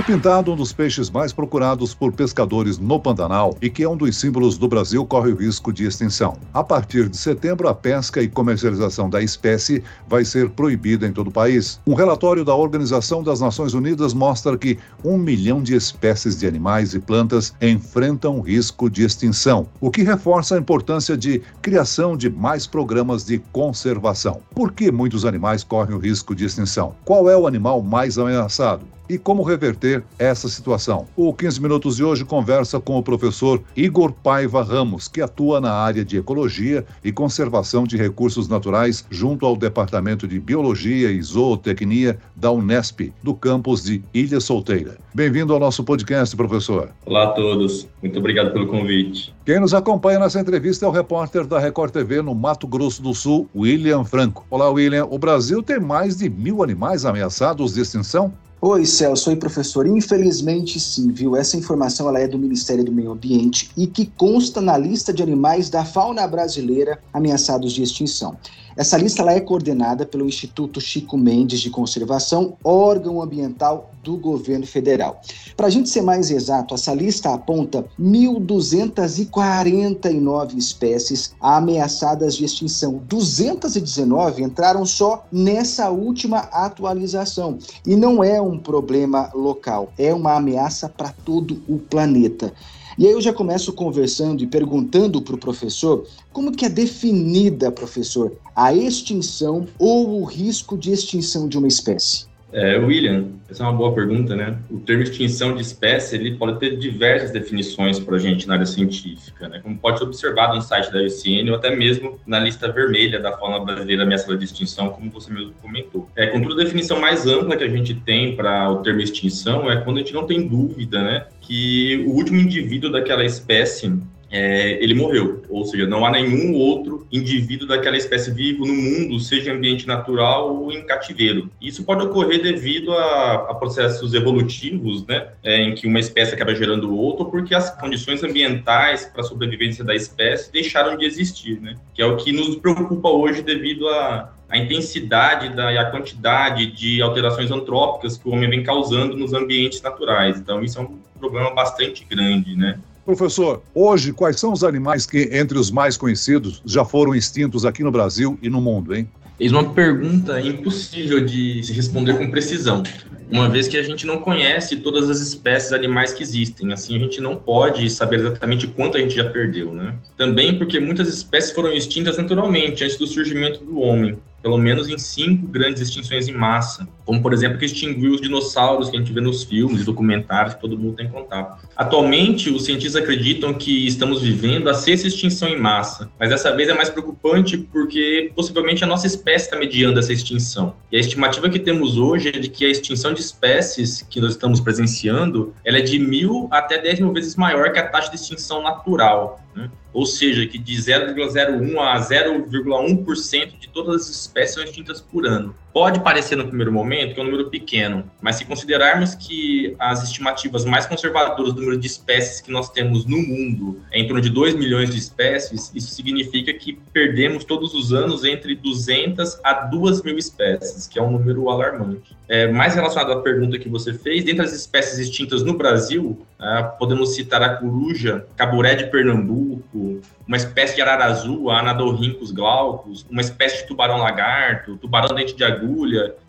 O pintado, um dos peixes mais procurados por pescadores no Pantanal e que é um dos símbolos do Brasil, corre o risco de extinção. A partir de setembro, a pesca e comercialização da espécie vai ser proibida em todo o país. Um relatório da Organização das Nações Unidas mostra que um milhão de espécies de animais e plantas enfrentam risco de extinção, o que reforça a importância de criação de mais programas de conservação. Por que muitos animais correm o risco de extinção? Qual é o animal mais ameaçado? e como reverter essa situação. O 15 Minutos de hoje conversa com o professor Igor Paiva Ramos, que atua na área de Ecologia e Conservação de Recursos Naturais junto ao Departamento de Biologia e Zootecnia da Unesp, do campus de Ilha Solteira. Bem-vindo ao nosso podcast, professor. Olá a todos. Muito obrigado pelo convite. Quem nos acompanha nessa entrevista é o repórter da Record TV no Mato Grosso do Sul, William Franco. Olá, William. O Brasil tem mais de mil animais ameaçados de extinção? Oi, Celso. Oi, professor. Infelizmente, sim, viu? Essa informação ela é do Ministério do Meio Ambiente e que consta na lista de animais da fauna brasileira ameaçados de extinção. Essa lista ela é coordenada pelo Instituto Chico Mendes de Conservação, órgão ambiental do governo federal. Para a gente ser mais exato, essa lista aponta 1.249 espécies ameaçadas de extinção. 219 entraram só nessa última atualização. E não é um problema local, é uma ameaça para todo o planeta. E aí eu já começo conversando e perguntando para o professor como que é definida, professor, a extinção ou o risco de extinção de uma espécie. É, William, essa é uma boa pergunta, né? O termo extinção de espécie ele pode ter diversas definições para a gente na área científica, né? Como pode ser observado no site da UCN ou até mesmo na lista vermelha da fauna brasileira ameaçada de extinção, como você mesmo comentou. É, contudo, a definição mais ampla que a gente tem para o termo extinção é quando a gente não tem dúvida, né, que o último indivíduo daquela espécie é, ele morreu. Ou seja, não há nenhum outro indivíduo daquela espécie vivo no mundo, seja em ambiente natural ou em cativeiro. Isso pode ocorrer devido a, a processos evolutivos, né, é, em que uma espécie acaba gerando outra, porque as condições ambientais para a sobrevivência da espécie deixaram de existir, né, que é o que nos preocupa hoje devido a, a intensidade da, e a quantidade de alterações antrópicas que o homem vem causando nos ambientes naturais. Então, isso é um problema bastante grande, né? Professor, hoje, quais são os animais que, entre os mais conhecidos, já foram extintos aqui no Brasil e no mundo, hein? Eis uma pergunta impossível de se responder com precisão, uma vez que a gente não conhece todas as espécies animais que existem. Assim, a gente não pode saber exatamente quanto a gente já perdeu, né? Também porque muitas espécies foram extintas naturalmente, antes do surgimento do homem pelo menos em cinco grandes extinções em massa, como por exemplo que extinguiu os dinossauros que a gente vê nos filmes, documentários que todo mundo tem contato. Atualmente, os cientistas acreditam que estamos vivendo a sexta extinção em massa, mas dessa vez é mais preocupante porque possivelmente a nossa espécie está mediando essa extinção. E a estimativa que temos hoje é de que a extinção de espécies que nós estamos presenciando, ela é de mil até dez mil vezes maior que a taxa de extinção natural. Né? Ou seja, que de 0,01 a 0,1% de todas as espécies são extintas por ano. Pode parecer no primeiro momento que é um número pequeno, mas se considerarmos que as estimativas mais conservadoras do número de espécies que nós temos no mundo é em torno de 2 milhões de espécies, isso significa que perdemos todos os anos entre 200 a 2 mil espécies, que é um número alarmante. É, mais relacionado à pergunta que você fez, dentre as espécies extintas no Brasil, é, podemos citar a coruja, caburé de Pernambuco, uma espécie de arara azul, a Anadorhynchus glaucus, uma espécie de tubarão-lagarto, tubarão-dente de agulha,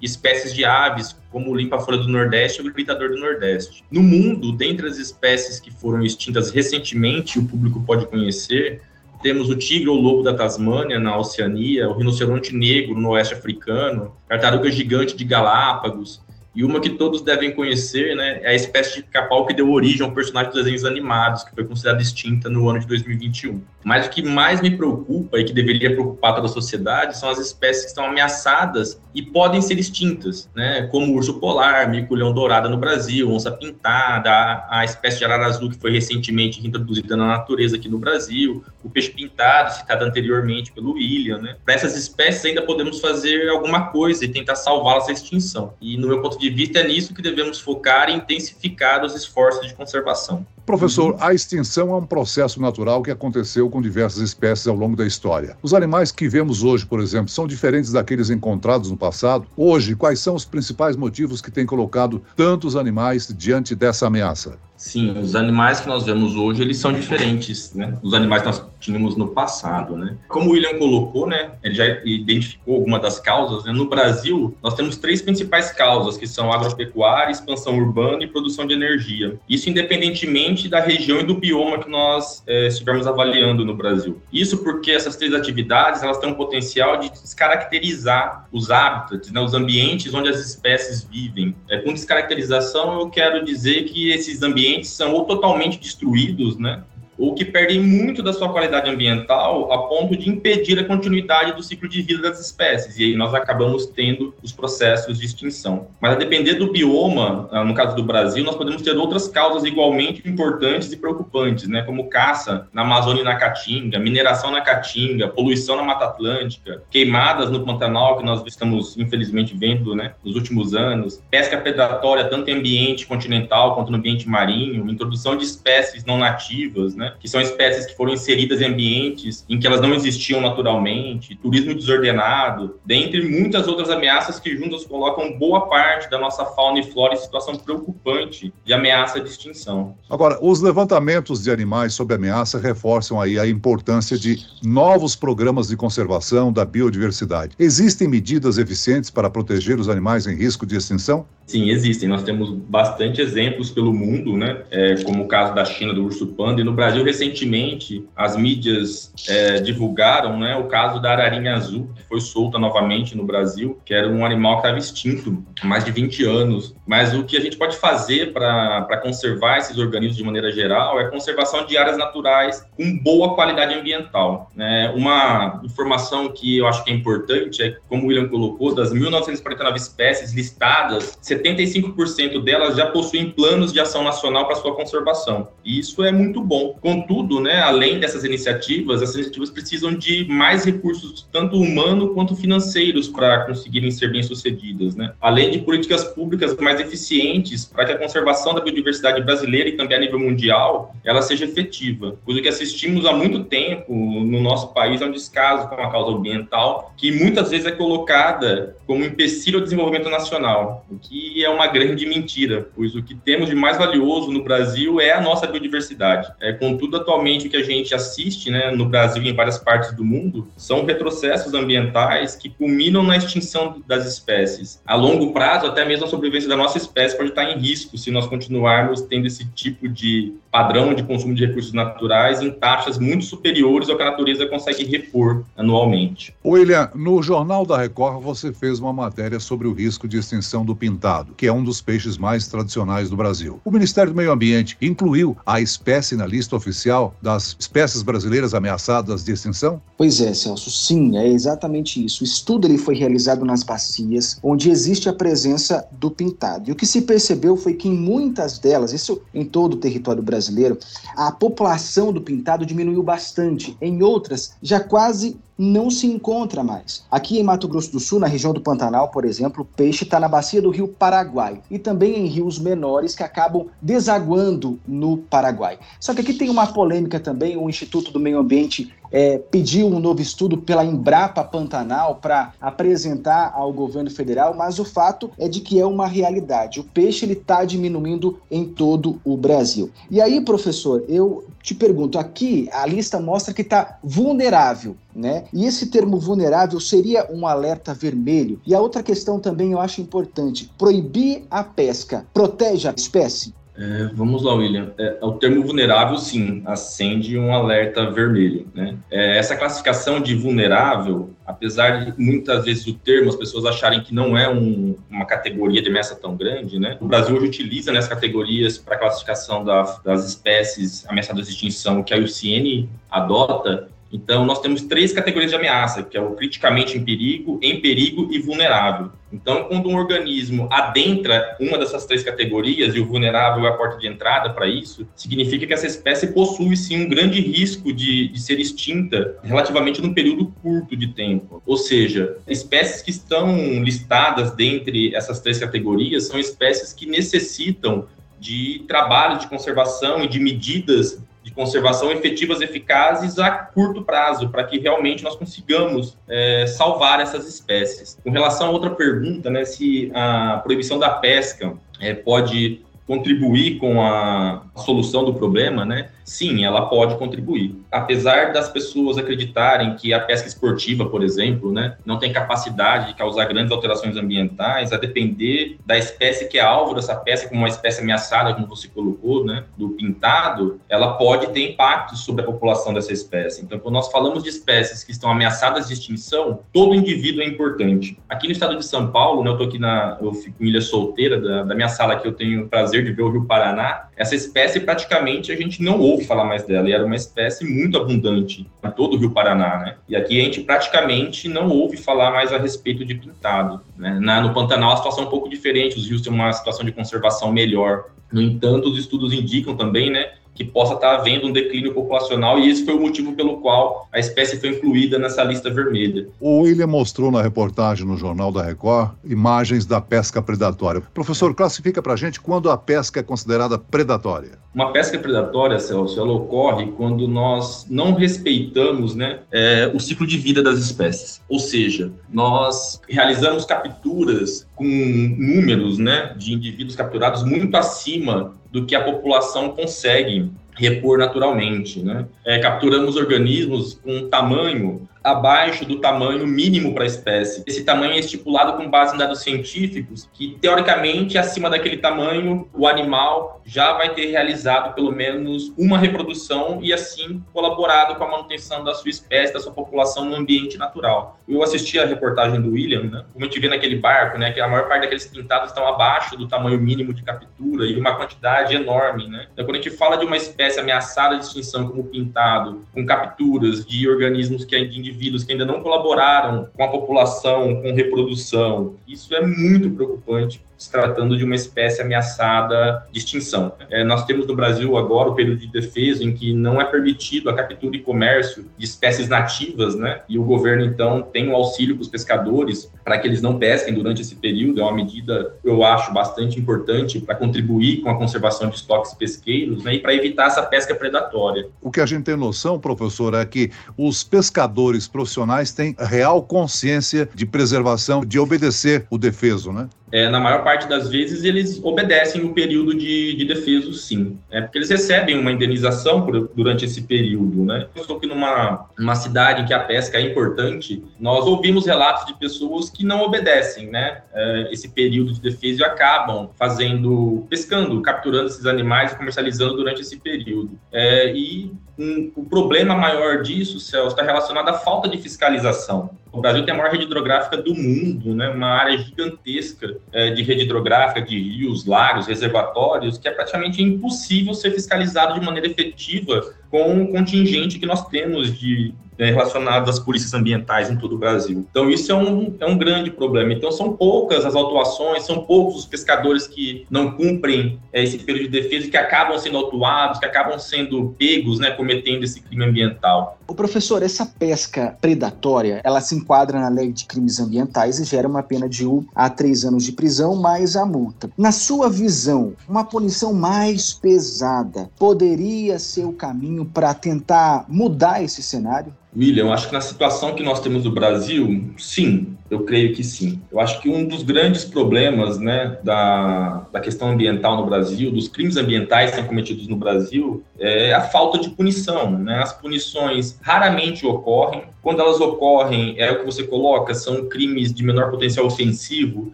espécies de aves como o limpa-folha do Nordeste e o gritador do Nordeste. No mundo, dentre as espécies que foram extintas recentemente, o público pode conhecer, temos o tigre ou lobo da Tasmânia, na Oceania, o rinoceronte negro no oeste africano, tartaruga gigante de Galápagos, e uma que todos devem conhecer, né, é a espécie de capau que deu origem ao personagem dos desenhos animados, que foi considerada extinta no ano de 2021. Mas o que mais me preocupa e que deveria preocupar toda a sociedade são as espécies que estão ameaçadas e podem ser extintas, né, como o urso polar, mico-leão dourada no Brasil, onça pintada, a, a espécie de arara azul que foi recentemente introduzida na natureza aqui no Brasil, o peixe pintado, citado anteriormente pelo William. Né. Para essas espécies ainda podemos fazer alguma coisa e tentar salvá-las da extinção. E no meu ponto de vista, é nisso que devemos focar e intensificar os esforços de conservação. Professor, a extinção é um processo natural que aconteceu com diversas espécies ao longo da história. Os animais que vemos hoje, por exemplo, são diferentes daqueles encontrados no passado? Hoje, quais são os principais motivos que têm colocado tantos animais diante dessa ameaça? Sim, os animais que nós vemos hoje, eles são diferentes, né? Dos animais que nós tínhamos no passado, né? Como o William colocou, né? Ele já identificou alguma das causas, né? No Brasil, nós temos três principais causas, que são agropecuária, expansão urbana e produção de energia. Isso independentemente da região e do bioma que nós é, estivermos avaliando no Brasil. Isso porque essas três atividades, elas têm um potencial de descaracterizar os hábitats, né? Os ambientes onde as espécies vivem. É, com descaracterização, eu quero dizer que esses ambientes ambientes são ou totalmente destruídos, né? Ou que perdem muito da sua qualidade ambiental a ponto de impedir a continuidade do ciclo de vida das espécies. E aí nós acabamos tendo os processos de extinção. Mas a depender do bioma, ah, no caso do Brasil, nós podemos ter outras causas igualmente importantes e preocupantes, né? como caça na Amazônia e na Caatinga, mineração na Caatinga, poluição na Mata Atlântica, queimadas no Pantanal, que nós estamos infelizmente vendo né, nos últimos anos, pesca predatória tanto em ambiente continental quanto no ambiente marinho, introdução de espécies não nativas, né? Que são espécies que foram inseridas em ambientes em que elas não existiam naturalmente, turismo desordenado, dentre muitas outras ameaças que juntas colocam boa parte da nossa fauna e flora em situação preocupante de ameaça de extinção. Agora, os levantamentos de animais sob ameaça reforçam aí a importância de novos programas de conservação da biodiversidade. Existem medidas eficientes para proteger os animais em risco de extinção? Sim, existem. Nós temos bastante exemplos pelo mundo, né? É, como o caso da China do urso panda. E no Brasil, recentemente, as mídias é, divulgaram né, o caso da ararinha azul, que foi solta novamente no Brasil, que era um animal que estava extinto há mais de 20 anos. Mas o que a gente pode fazer para conservar esses organismos de maneira geral é conservação de áreas naturais com boa qualidade ambiental. Né? Uma informação que eu acho que é importante é, como o William colocou, das 1.949 espécies listadas, 75% delas já possuem planos de ação nacional para sua conservação. E isso é muito bom. Contudo, né, além dessas iniciativas, essas iniciativas precisam de mais recursos, tanto humanos quanto financeiros, para conseguirem ser bem-sucedidas. Né? Além de políticas públicas mais eficientes para que a conservação da biodiversidade brasileira e também a nível mundial ela seja efetiva. Pois que assistimos há muito tempo no nosso país é um descaso com a causa ambiental, que muitas vezes é colocada como empecilho ao desenvolvimento nacional, o que é uma grande mentira, pois o que temos de mais valioso no Brasil é a nossa biodiversidade. É, contudo, atualmente o que a gente assiste né, no Brasil e em várias partes do mundo são retrocessos ambientais que culminam na extinção das espécies. A longo prazo, até mesmo a sobrevivência da nossa espécie pode estar em risco se nós continuarmos tendo esse tipo de padrão de consumo de recursos naturais em taxas muito superiores ao que a natureza consegue repor anualmente. William, no Jornal da Record você fez uma matéria sobre o risco de extinção do pintado, que é um dos peixes mais tradicionais do Brasil. O Ministério do Meio Ambiente incluiu a espécie na lista oficial das espécies brasileiras ameaçadas de extinção? Pois é, Celso, sim, é exatamente isso. O estudo ele foi realizado nas bacias, onde existe a presença do pintado. E o que se percebeu foi que em muitas delas, isso em todo o território brasileiro, brasileiro, a população do pintado diminuiu bastante. Em outras, já quase não se encontra mais. Aqui em Mato Grosso do Sul, na região do Pantanal, por exemplo, o peixe está na bacia do rio Paraguai e também em rios menores que acabam desaguando no Paraguai. Só que aqui tem uma polêmica também, o Instituto do Meio Ambiente é, pediu um novo estudo pela Embrapa Pantanal para apresentar ao governo federal, mas o fato é de que é uma realidade. O peixe ele está diminuindo em todo o Brasil. E aí, professor, eu te pergunto, aqui a lista mostra que está vulnerável, né? E esse termo vulnerável seria um alerta vermelho. E a outra questão também eu acho importante: proibir a pesca protege a espécie? É, vamos lá, William. É, o termo vulnerável, sim, acende um alerta vermelho. Né? É, essa classificação de vulnerável, apesar de muitas vezes o termo as pessoas acharem que não é um, uma categoria de ameaça tão grande, né? o Brasil hoje utiliza nessas categorias para classificação da, das espécies ameaçadas de extinção que a IUCN adota Então, nós temos três categorias de ameaça, que é o criticamente em perigo, em perigo e vulnerável. Então, quando um organismo adentra uma dessas três categorias, e o vulnerável é a porta de entrada para isso, significa que essa espécie possui, sim, um grande risco de, de ser extinta relativamente num período curto de tempo. Ou seja, espécies que estão listadas dentre essas três categorias são espécies que necessitam de trabalho de conservação e de medidas de conservação efetivas, eficazes a curto prazo, para que realmente nós consigamos é, salvar essas espécies. Com relação a outra pergunta, né, se a proibição da pesca é, pode contribuir com a solução do problema, né? Sim, ela pode contribuir. Apesar das pessoas acreditarem que a pesca esportiva, por exemplo, né, não tem capacidade de causar grandes alterações ambientais, a depender da espécie que é alvo dessa pesca, como uma espécie ameaçada, como você colocou, né, do pintado, ela pode ter impacto sobre a população dessa espécie. Então, quando nós falamos de espécies que estão ameaçadas de extinção, todo indivíduo é importante. Aqui no estado de São Paulo, né, eu estou aqui na, eu fico em Ilha Solteira, da, da minha sala que eu tenho o prazer de ver o Rio Paraná, essa espécie praticamente a gente não ouve falar mais dela, e era uma espécie muito abundante em todo o Rio Paraná, né? E aqui a gente praticamente não ouve falar mais a respeito de pintado, né? Na, no Pantanal a situação é um pouco diferente, os rios têm uma situação de conservação melhor. No entanto, os estudos indicam também, né, que possa estar havendo um declínio populacional e esse foi o motivo pelo qual a espécie foi incluída nessa lista vermelha. O William mostrou na reportagem no Jornal da Record imagens da pesca predatória. Professor, classifica para a gente quando a pesca é considerada predatória. Uma pesca predatória, Celso, ela ocorre quando nós não respeitamos né, é, o ciclo de vida das espécies. Ou seja, nós realizamos capturas com números né, de indivíduos capturados muito acima do que a população consegue repor naturalmente. Né? É, capturamos organismos com tamanho abaixo do tamanho mínimo para a espécie. Esse tamanho é estipulado com base em dados científicos, que teoricamente, acima daquele tamanho, o animal já vai ter realizado pelo menos uma reprodução e assim colaborado com a manutenção da sua espécie, da sua população no ambiente natural. Eu assisti a reportagem do William, né? Como a gente vê naquele barco, né? Que a maior parte daqueles pintados estão abaixo do tamanho mínimo de captura e uma quantidade enorme, né? Então, quando a gente fala de uma espécie ameaçada de extinção como o pintado, com capturas de organismos que ainda indivíduos que ainda não colaboraram com a população, com reprodução. Isso é muito preocupante, se tratando de uma espécie ameaçada de extinção. É, nós temos no Brasil agora o período de defesa em que não é permitido a captura e comércio de espécies nativas, né? E o governo então tem um auxílio para os pescadores para que eles não pesquem durante esse período. É uma medida, eu acho, bastante importante para contribuir com a conservação de estoques pesqueiros, né? E para evitar essa pesca predatória. O que a gente tem noção, professor, é que os pescadores profissionais têm real consciência de preservação, de obedecer o defeso, né? É, na maior parte das vezes, eles obedecem o período de, de defeso, sim. É porque eles recebem uma indenização por, durante esse período, né? Eu estou aqui numa, numa cidade em que a pesca é importante, nós ouvimos relatos de pessoas que não obedecem, né? É, esse período de defesa e acabam fazendo, pescando, capturando esses animais e comercializando durante esse período. É, e um, o problema maior disso, Celso, está relacionado à falta de fiscalização. O Brasil tem a maior rede hidrográfica do mundo, né? uma área gigantesca é, de rede hidrográfica, de rios, lagos, reservatórios, que é praticamente impossível ser fiscalizado de maneira efetiva com o contingente que nós temos de né, relacionado às polícias ambientais em todo o Brasil. Então, isso é um, é um grande problema. Então, são poucas as autuações, são poucos os pescadores que não cumprem é, esse período de defesa, que acabam sendo autuados, que acabam sendo pegos, né, cometendo esse crime ambiental. O professor, essa pesca predatória, ela se enquadra na lei de crimes ambientais e gera uma pena de 1 a 3 anos de prisão mais a multa. Na sua visão, uma punição mais pesada poderia ser o caminho para tentar mudar esse cenário? William, acho que na situação que nós temos no Brasil, sim, eu creio que sim. Eu acho que um dos grandes problemas né, da, da questão ambiental no Brasil, dos crimes ambientais que são cometidos no Brasil, é a falta de punição. Né? As punições raramente ocorrem. Quando elas ocorrem, é o que você coloca, são crimes de menor potencial ofensivo,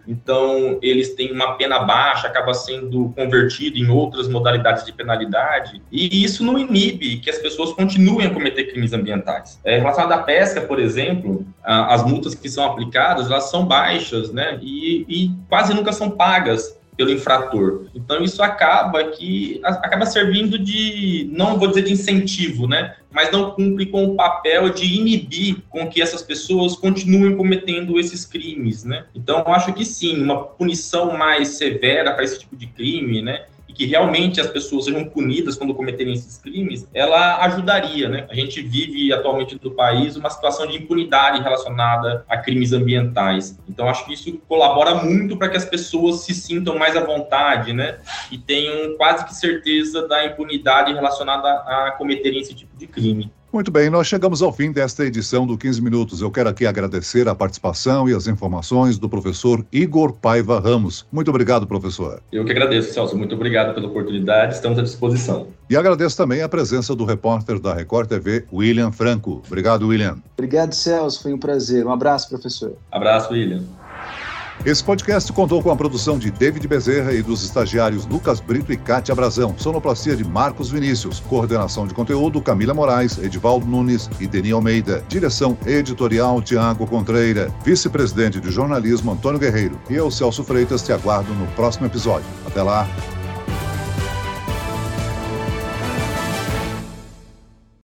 então eles têm uma pena baixa, acaba sendo convertido em outras modalidades de penalidade, e isso não inibe que as pessoas continuem a cometer crimes ambientais. É, relacionado à pesca, por exemplo, as multas que são aplicadas, elas são baixas, né? E, e quase nunca são pagas pelo infrator. Então isso acaba que acaba servindo de, não vou dizer de incentivo, né? Mas não cumpre com o papel de inibir com que essas pessoas continuem cometendo esses crimes, né? Então acho que sim, uma punição mais severa para esse tipo de crime, né? Que realmente as pessoas sejam punidas quando cometerem esses crimes, ela ajudaria, né? A gente vive atualmente no país uma situação de impunidade relacionada a crimes ambientais. Então, acho que isso colabora muito para que as pessoas se sintam mais à vontade, né? E tenham quase que certeza da impunidade relacionada a cometerem esse tipo de crime. Muito bem, nós chegamos ao fim desta edição do 15 Minutos. Eu quero aqui agradecer a participação e as informações do professor Igor Paiva Ramos. Muito obrigado, professor. Eu que agradeço, Celso. Muito obrigado pela oportunidade. Estamos à disposição. E agradeço também a presença do repórter da Record TV, William Franco. Obrigado, William. Obrigado, Celso. Foi um prazer. Um abraço, professor. Abraço, William. Esse podcast contou com a produção de David Bezerra e dos estagiários Lucas Brito e Cátia Brazão, sonoplastia de Marcos Vinícius, coordenação de conteúdo Camila Moraes, Edivaldo Nunes e Deni Almeida, direção editorial Tiago Contreira, vice-presidente de jornalismo Antônio Guerreiro. E eu, Celso Freitas, te aguardo no próximo episódio. Até lá!